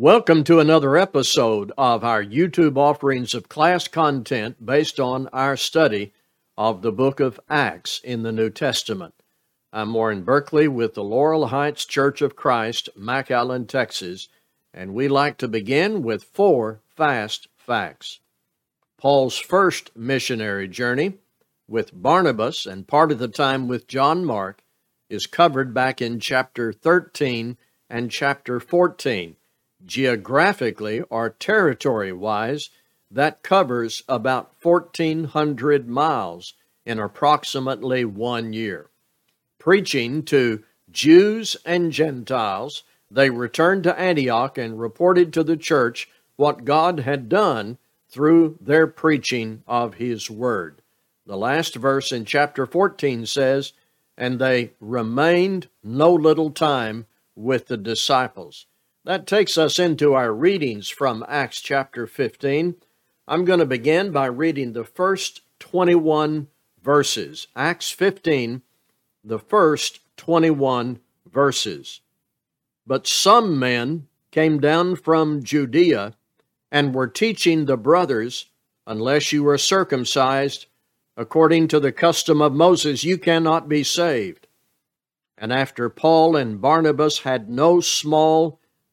Welcome to another episode of our YouTube offerings of class content based on our study of the book of Acts in the New Testament. I'm Warren Berkeley with the Laurel Heights Church of Christ, McAllen, Texas, and we like to begin with four fast facts. Paul's first missionary journey with Barnabas and part of the time with John Mark is covered back in chapter 13 and chapter 14 geographically or territory wise, that covers about 1,400 miles in approximately one year. Preaching to Jews and Gentiles, they returned to Antioch and reported to the church what God had done through their preaching of His Word. The last verse in chapter 14 says, And they remained no little time with the disciples. That takes us into our readings from Acts chapter 15. I'm going to begin by reading the first 21 verses. Acts 15, the first 21 verses. But some men came down from Judea and were teaching the brothers, unless you are circumcised, according to the custom of Moses, you cannot be saved. And after Paul and Barnabas had no small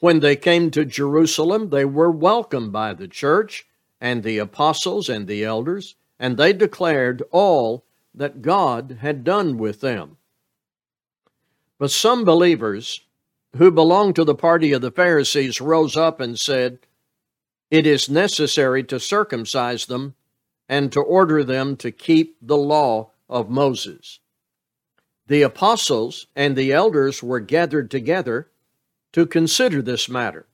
When they came to Jerusalem, they were welcomed by the church and the apostles and the elders, and they declared all that God had done with them. But some believers who belonged to the party of the Pharisees rose up and said, It is necessary to circumcise them and to order them to keep the law of Moses. The apostles and the elders were gathered together to consider this matter.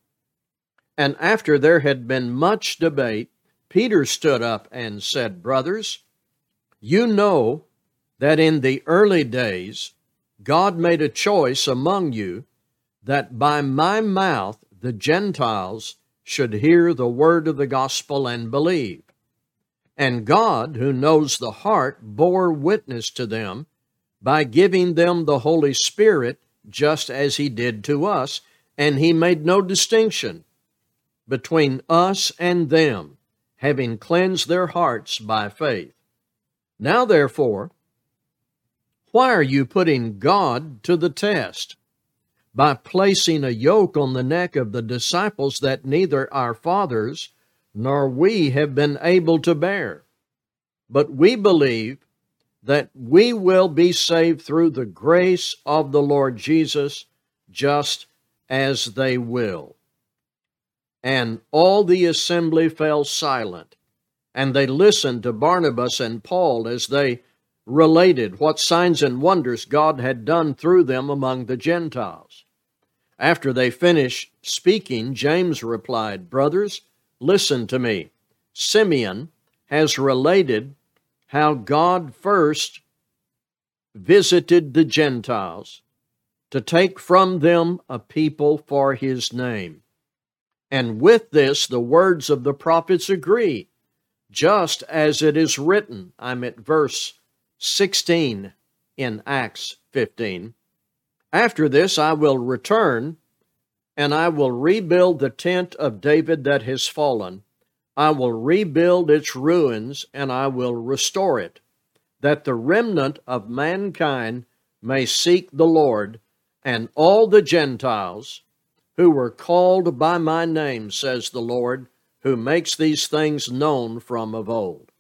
And after there had been much debate, Peter stood up and said, Brothers, you know that in the early days God made a choice among you that by my mouth the Gentiles should hear the word of the gospel and believe. And God, who knows the heart, bore witness to them by giving them the Holy Spirit just as he did to us, and he made no distinction between us and them, having cleansed their hearts by faith. Now, therefore, why are you putting God to the test? By placing a yoke on the neck of the disciples that neither our fathers nor we have been able to bear. But we believe that we will be saved through the grace of the Lord Jesus, just as they will. And all the assembly fell silent, and they listened to Barnabas and Paul as they related what signs and wonders God had done through them among the Gentiles. After they finished speaking, James replied, Brothers, listen to me. Simeon has related how God first visited the Gentiles to take from them a people for his name. And with this, the words of the prophets agree, just as it is written. I'm at verse 16 in Acts 15. After this, I will return and I will rebuild the tent of David that has fallen I will rebuild its ruins and I will restore it, that the remnant of mankind may seek the Lord, and all the Gentiles who were called by my name, says the Lord, who makes these things known from of old.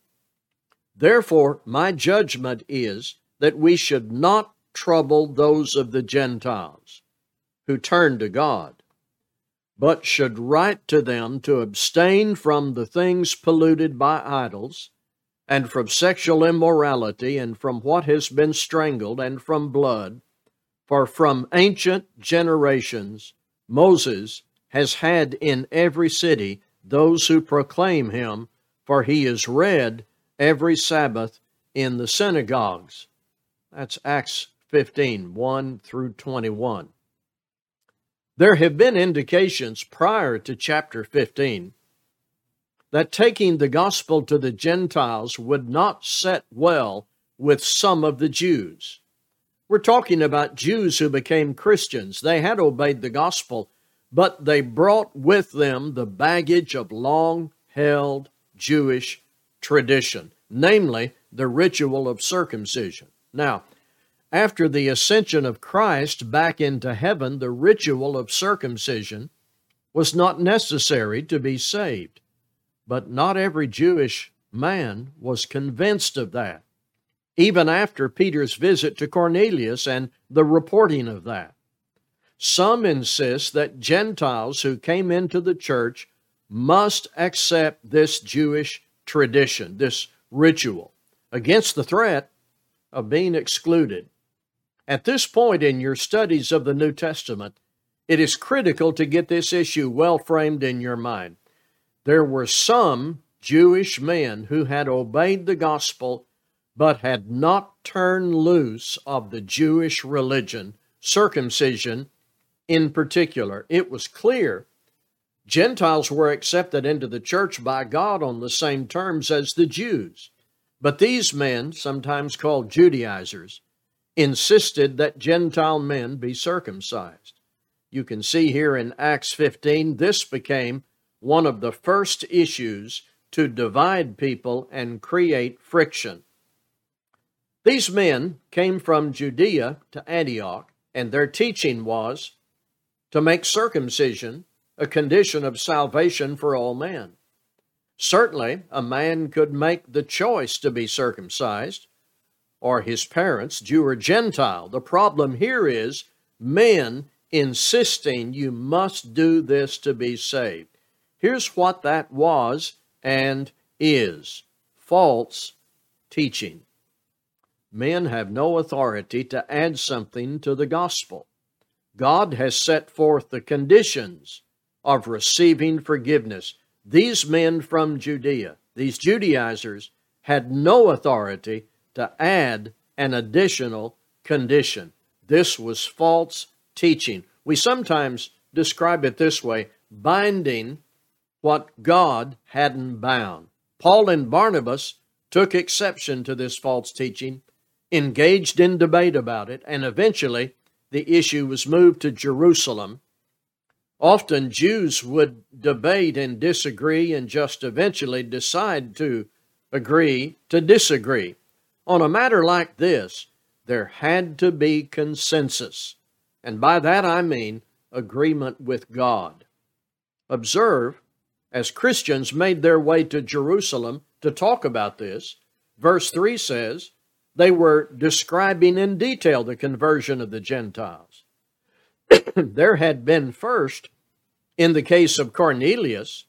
Therefore, my judgment is that we should not trouble those of the Gentiles who turn to God but should write to them to abstain from the things polluted by idols, and from sexual immorality, and from what has been strangled, and from blood. For from ancient generations Moses has had in every city those who proclaim him, for he is read every Sabbath in the synagogues. That's Acts 15 1 through 21. There have been indications prior to chapter 15 that taking the gospel to the Gentiles would not set well with some of the Jews. We're talking about Jews who became Christians. They had obeyed the gospel, but they brought with them the baggage of long held Jewish tradition, namely the ritual of circumcision. Now, after the ascension of Christ back into heaven, the ritual of circumcision was not necessary to be saved. But not every Jewish man was convinced of that, even after Peter's visit to Cornelius and the reporting of that. Some insist that Gentiles who came into the church must accept this Jewish tradition, this ritual, against the threat of being excluded. At this point in your studies of the New Testament, it is critical to get this issue well framed in your mind. There were some Jewish men who had obeyed the gospel but had not turned loose of the Jewish religion, circumcision in particular. It was clear Gentiles were accepted into the church by God on the same terms as the Jews. But these men, sometimes called Judaizers, insisted that Gentile men be circumcised. You can see here in Acts 15, this became one of the first issues to divide people and create friction. These men came from Judea to Antioch, and their teaching was to make circumcision a condition of salvation for all men. Certainly, a man could make the choice to be circumcised, or his parents, Jew or Gentile. The problem here is men insisting you must do this to be saved. Here's what that was and is false teaching. Men have no authority to add something to the gospel. God has set forth the conditions of receiving forgiveness. These men from Judea, these Judaizers, had no authority to add an additional condition. This was false teaching. We sometimes describe it this way binding what God hadn't bound. Paul and Barnabas took exception to this false teaching, engaged in debate about it, and eventually the issue was moved to Jerusalem. Often Jews would debate and disagree and just eventually decide to agree to disagree. On a matter like this, there had to be consensus. And by that I mean agreement with God. Observe, as Christians made their way to Jerusalem to talk about this, verse 3 says, they were describing in detail the conversion of the Gentiles. there had been first, in the case of Cornelius,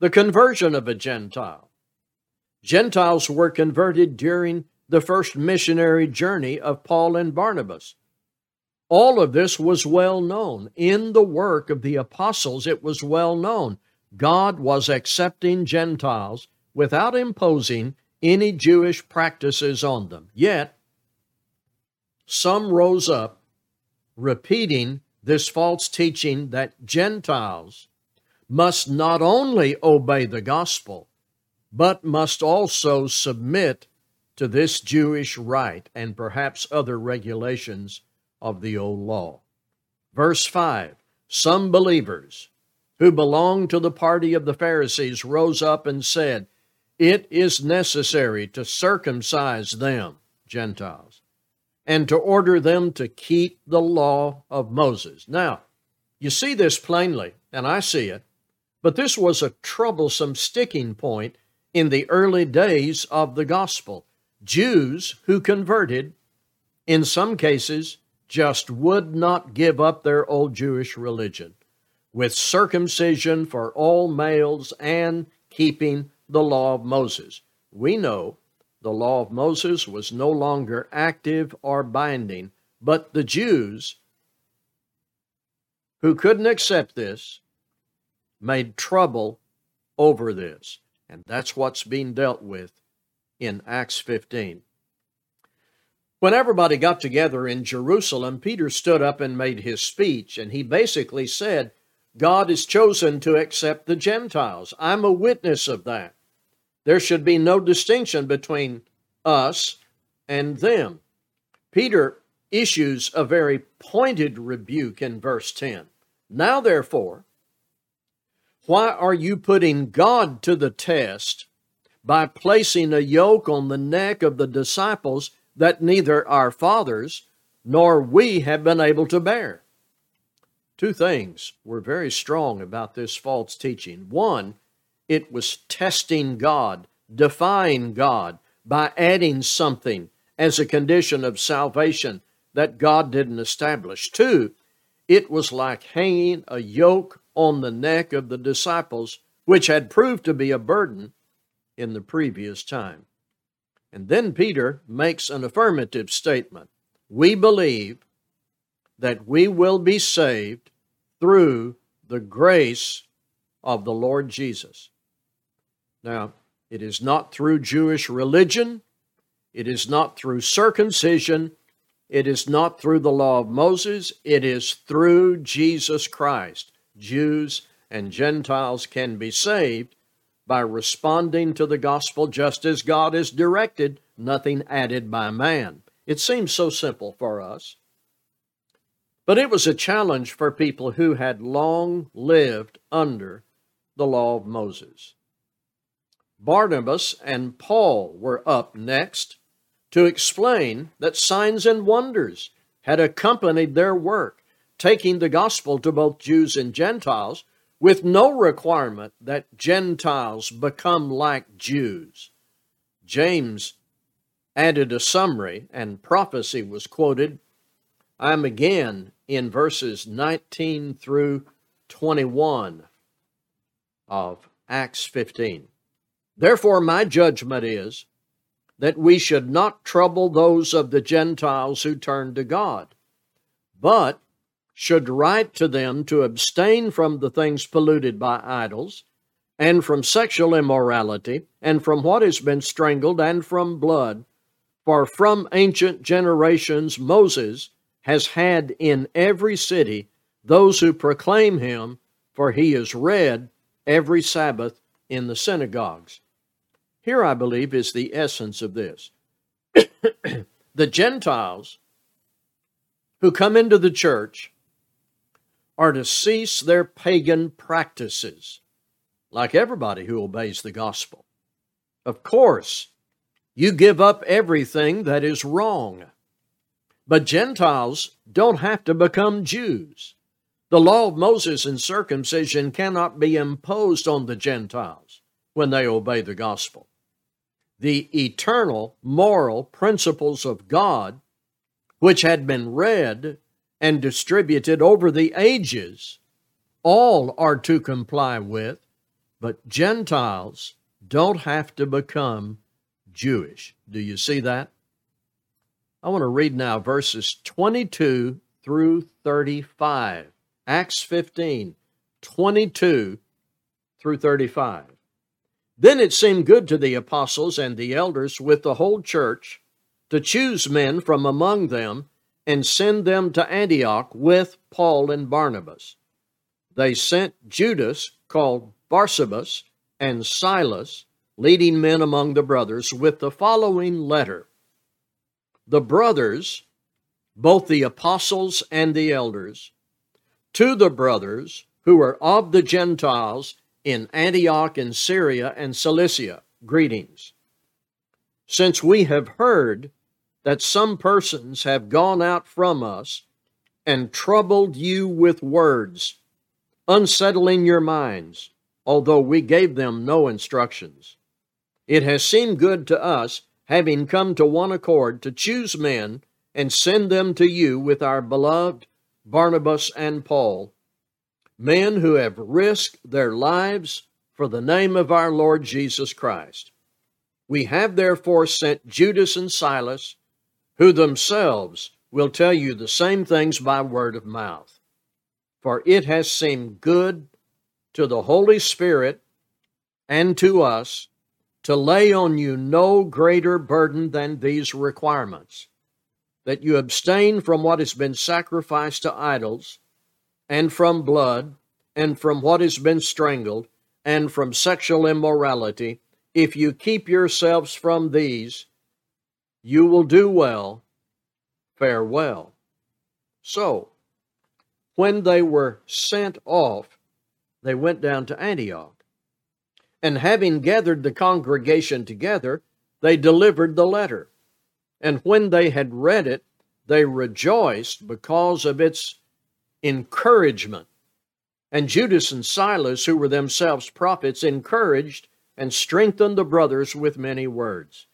the conversion of a Gentile. Gentiles were converted during the first missionary journey of Paul and Barnabas. All of this was well known. In the work of the apostles, it was well known. God was accepting Gentiles without imposing any Jewish practices on them. Yet, some rose up repeating this false teaching that Gentiles must not only obey the gospel, but must also submit to this Jewish rite and perhaps other regulations of the old law. Verse 5 Some believers who belonged to the party of the Pharisees rose up and said, It is necessary to circumcise them, Gentiles, and to order them to keep the law of Moses. Now, you see this plainly, and I see it, but this was a troublesome sticking point in the early days of the gospel. Jews who converted, in some cases, just would not give up their old Jewish religion, with circumcision for all males and keeping the law of Moses. We know the law of Moses was no longer active or binding, but the Jews who couldn't accept this made trouble over this. And that's what's being dealt with in Acts 15. When everybody got together in Jerusalem, Peter stood up and made his speech, and he basically said, God has chosen to accept the Gentiles. I'm a witness of that. There should be no distinction between us and them. Peter issues a very pointed rebuke in verse 10. Now, therefore, why are you putting God to the test by placing a yoke on the neck of the disciples that neither our fathers nor we have been able to bear? Two things were very strong about this false teaching. One, it was testing God, defying God by adding something as a condition of salvation that God didn't establish. Two, it was like hanging a yoke on the neck of the disciples, which had proved to be a burden in the previous time. And then Peter makes an affirmative statement. We believe that we will be saved through the grace of the Lord Jesus. Now, it is not through Jewish religion, it is not through circumcision, it is not through the law of Moses, it is through Jesus Christ. Jews and Gentiles can be saved by responding to the gospel just as God is directed, nothing added by man. It seems so simple for us. But it was a challenge for people who had long lived under the law of Moses. Barnabas and Paul were up next to explain that signs and wonders had accompanied their work, taking the gospel to both Jews and Gentiles with no requirement that Gentiles become like Jews. James added a summary, and prophecy was quoted. I'm again in verses 19 through 21 of Acts 15. Therefore, my judgment is that we should not trouble those of the Gentiles who turn to God, but should write to them to abstain from the things polluted by idols, and from sexual immorality, and from what has been strangled, and from blood. For from ancient generations Moses has had in every city those who proclaim him, for he is read every Sabbath in the synagogues. Here, I believe, is the essence of this. the Gentiles who come into the church are to cease their pagan practices, like everybody who obeys the gospel. Of course, you give up everything that is wrong. But Gentiles don't have to become Jews. The law of Moses and circumcision cannot be imposed on the Gentiles when they obey the gospel the eternal moral principles of God, which had been read and distributed over the ages, all are to comply with, but Gentiles don't have to become Jewish. Do you see that? I want to read now verses 22 through 35. Acts 15, 22 through 35. Then it seemed good to the apostles and the elders with the whole church to choose men from among them and send them to Antioch with Paul and Barnabas. They sent Judas, called Barsabas, and Silas, leading men among the brothers, with the following letter The brothers, both the apostles and the elders, to the brothers who are of the Gentiles in Antioch in Syria and Cilicia. Greetings. Since we have heard that some persons have gone out from us and troubled you with words, unsettling your minds, although we gave them no instructions. It has seemed good to us, having come to one accord, to choose men and send them to you with our beloved Barnabas and Paul men who have risked their lives for the name of our Lord Jesus Christ. We have therefore sent Judas and Silas, who themselves will tell you the same things by word of mouth. For it has seemed good to the Holy Spirit and to us to lay on you no greater burden than these requirements that you abstain from what has been sacrificed to idols, and from blood, and from what has been strangled, and from sexual immorality. If you keep yourselves from these, you will do well, farewell. So, when they were sent off, they went down to Antioch. And having gathered the congregation together, they delivered the letter. And when they had read it, they rejoiced because of its encouragement. And Judas and Silas, who were themselves prophets, encouraged and strengthened the brothers with many words.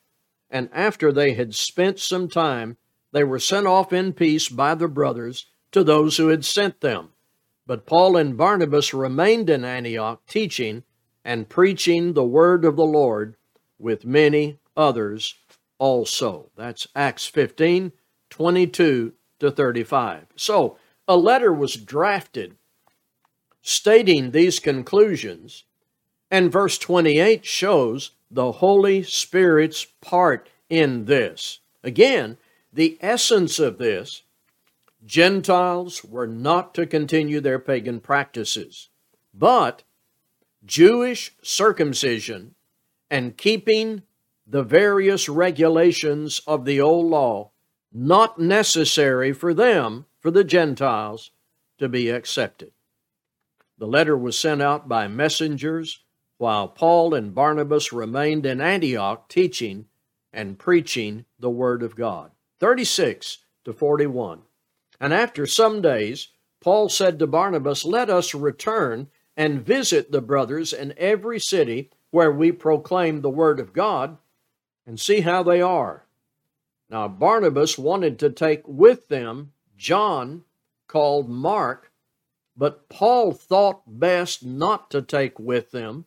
And after they had spent some time, they were sent off in peace by the brothers to those who had sent them. But Paul and Barnabas remained in Antioch, teaching and preaching the word of the Lord with many others also. That's Acts 15 22 to 35. So, a letter was drafted stating these conclusions, and verse 28 shows the Holy Spirit's part in this. Again, the essence of this Gentiles were not to continue their pagan practices, but Jewish circumcision and keeping the various regulations of the old law not necessary for them, for the Gentiles, to be accepted. The letter was sent out by messengers while Paul and Barnabas remained in Antioch teaching and preaching the Word of God. 36 to 41. And after some days, Paul said to Barnabas, Let us return and visit the brothers in every city where we proclaim the Word of God and see how they are. Now, Barnabas wanted to take with them John, called Mark, but Paul thought best not to take with them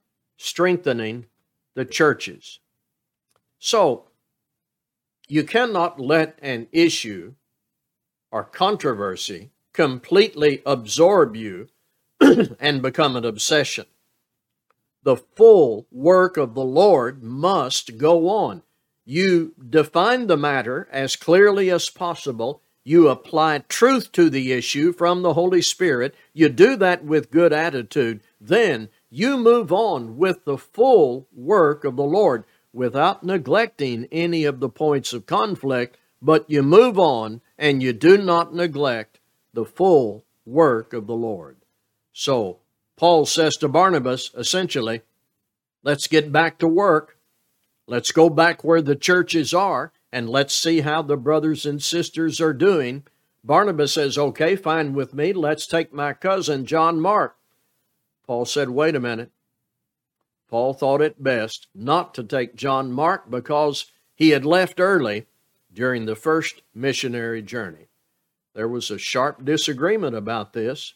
strengthening the churches. So, you cannot let an issue or controversy completely absorb you and become an obsession. The full work of the Lord must go on. You define the matter as clearly as possible. You apply truth to the issue from the Holy Spirit. You do that with good attitude. Then you move on with the full work of the Lord without neglecting any of the points of conflict, but you move on and you do not neglect the full work of the Lord. So, Paul says to Barnabas, essentially, let's get back to work. Let's go back where the churches are and let's see how the brothers and sisters are doing. Barnabas says, Okay, fine with me. Let's take my cousin, John Mark. Paul said, Wait a minute. Paul thought it best not to take John Mark because he had left early during the first missionary journey. There was a sharp disagreement about this,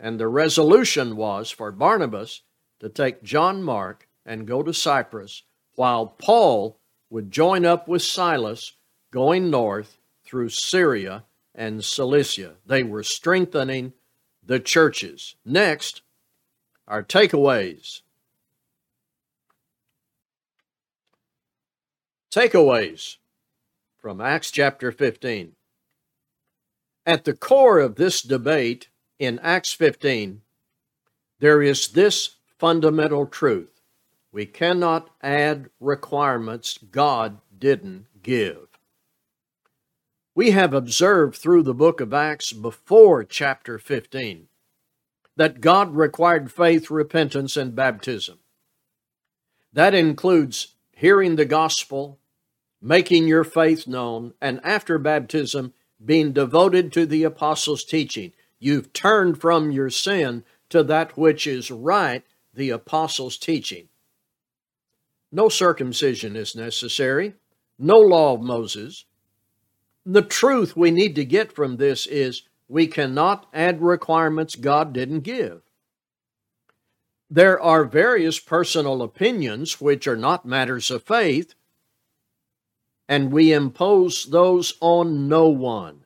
and the resolution was for Barnabas to take John Mark and go to Cyprus while Paul would join up with Silas going north through Syria and Cilicia. They were strengthening the churches. Next, our takeaways. Takeaways from Acts chapter 15. At the core of this debate in Acts 15, there is this fundamental truth we cannot add requirements God didn't give. We have observed through the book of Acts before chapter 15 that God required faith, repentance, and baptism. That includes hearing the gospel, making your faith known, and after baptism, being devoted to the apostles' teaching. You've turned from your sin to that which is right the apostles' teaching. No circumcision is necessary, no law of Moses. The truth we need to get from this is we cannot add requirements God didn't give. There are various personal opinions which are not matters of faith, and we impose those on no one.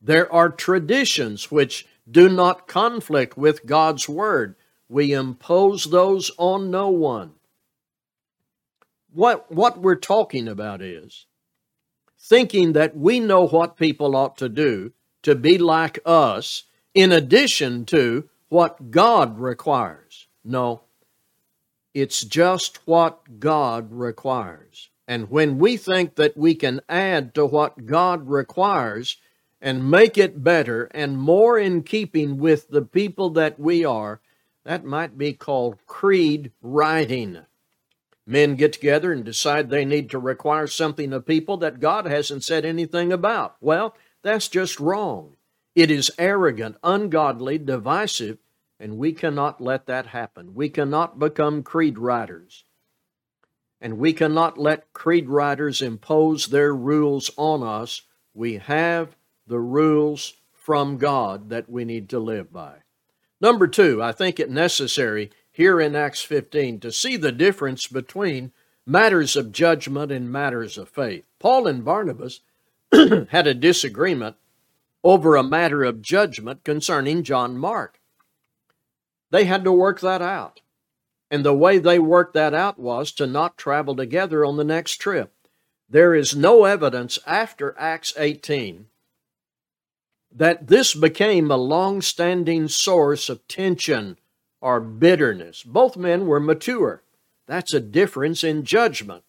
There are traditions which do not conflict with God's Word. We impose those on no one. What, what we're talking about is thinking that we know what people ought to do to be like us, in addition to what God requires. No, it's just what God requires. And when we think that we can add to what God requires and make it better and more in keeping with the people that we are, that might be called creed writing. Men get together and decide they need to require something of people that God hasn't said anything about. Well, that's just wrong. It is arrogant, ungodly, divisive, and we cannot let that happen. We cannot become creed writers. And we cannot let creed writers impose their rules on us. We have the rules from God that we need to live by. Number two, I think it necessary here in Acts 15 to see the difference between matters of judgment and matters of faith. Paul and Barnabas had a disagreement over a matter of judgment concerning John Mark. They had to work that out. And the way they worked that out was to not travel together on the next trip. There is no evidence after Acts 18 that this became a long standing source of tension or bitterness. Both men were mature. That's a difference in judgment.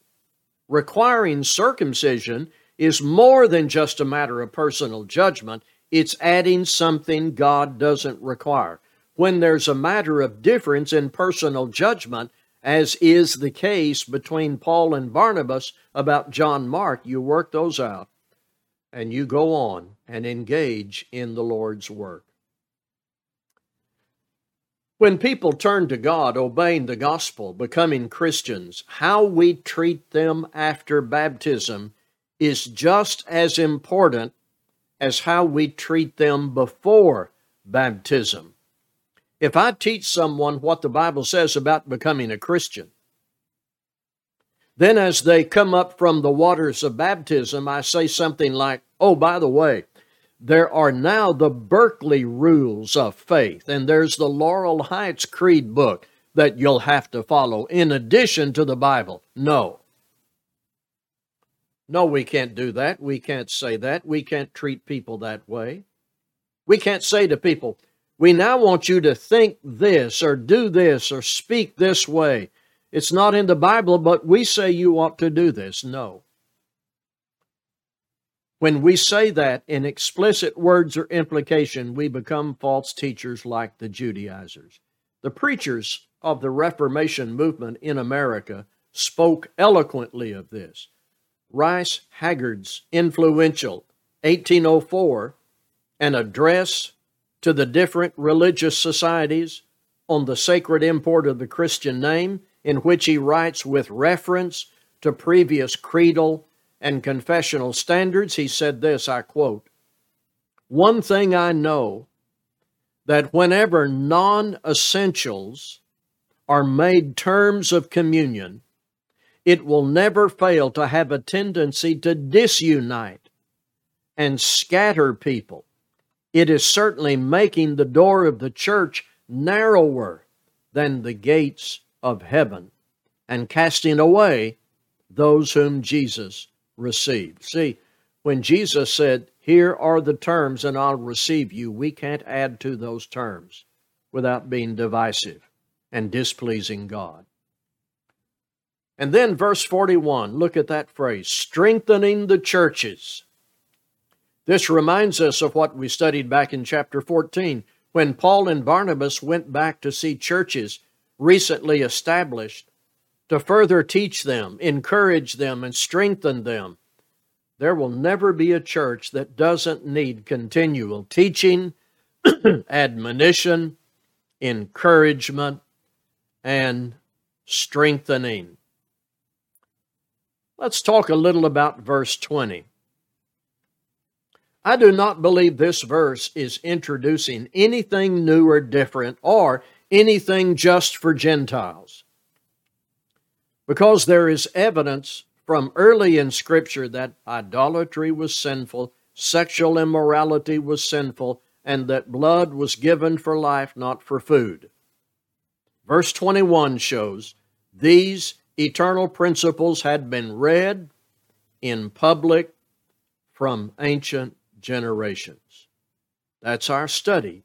Requiring circumcision is more than just a matter of personal judgment, it's adding something God doesn't require when there's a matter of difference in personal judgment, as is the case between Paul and Barnabas about John Mark, you work those out and you go on and engage in the Lord's work. When people turn to God, obeying the gospel, becoming Christians, how we treat them after baptism is just as important as how we treat them before baptism. If I teach someone what the Bible says about becoming a Christian, then as they come up from the waters of baptism, I say something like, Oh, by the way, there are now the Berkeley rules of faith, and there's the Laurel Heights Creed book that you'll have to follow in addition to the Bible. No. No, we can't do that. We can't say that. We can't treat people that way. We can't say to people, we now want you to think this or do this or speak this way. It's not in the Bible, but we say you ought to do this. No. When we say that in explicit words or implication, we become false teachers like the Judaizers. The preachers of the Reformation movement in America spoke eloquently of this. Rice Haggard's influential 1804 an address to the different religious societies on the sacred import of the Christian name, in which he writes with reference to previous creedal and confessional standards. He said this I quote, One thing I know that whenever non essentials are made terms of communion, it will never fail to have a tendency to disunite and scatter people it is certainly making the door of the church narrower than the gates of heaven and casting away those whom Jesus received. See, when Jesus said, Here are the terms and I'll receive you, we can't add to those terms without being divisive and displeasing God. And then verse 41, look at that phrase strengthening the churches. This reminds us of what we studied back in chapter 14 when Paul and Barnabas went back to see churches recently established to further teach them, encourage them, and strengthen them. There will never be a church that doesn't need continual teaching, admonition, encouragement, and strengthening. Let's talk a little about verse 20. I do not believe this verse is introducing anything new or different or anything just for Gentiles. Because there is evidence from early in Scripture that idolatry was sinful, sexual immorality was sinful, and that blood was given for life, not for food. Verse 21 shows these eternal principles had been read in public from ancient generations. That's our study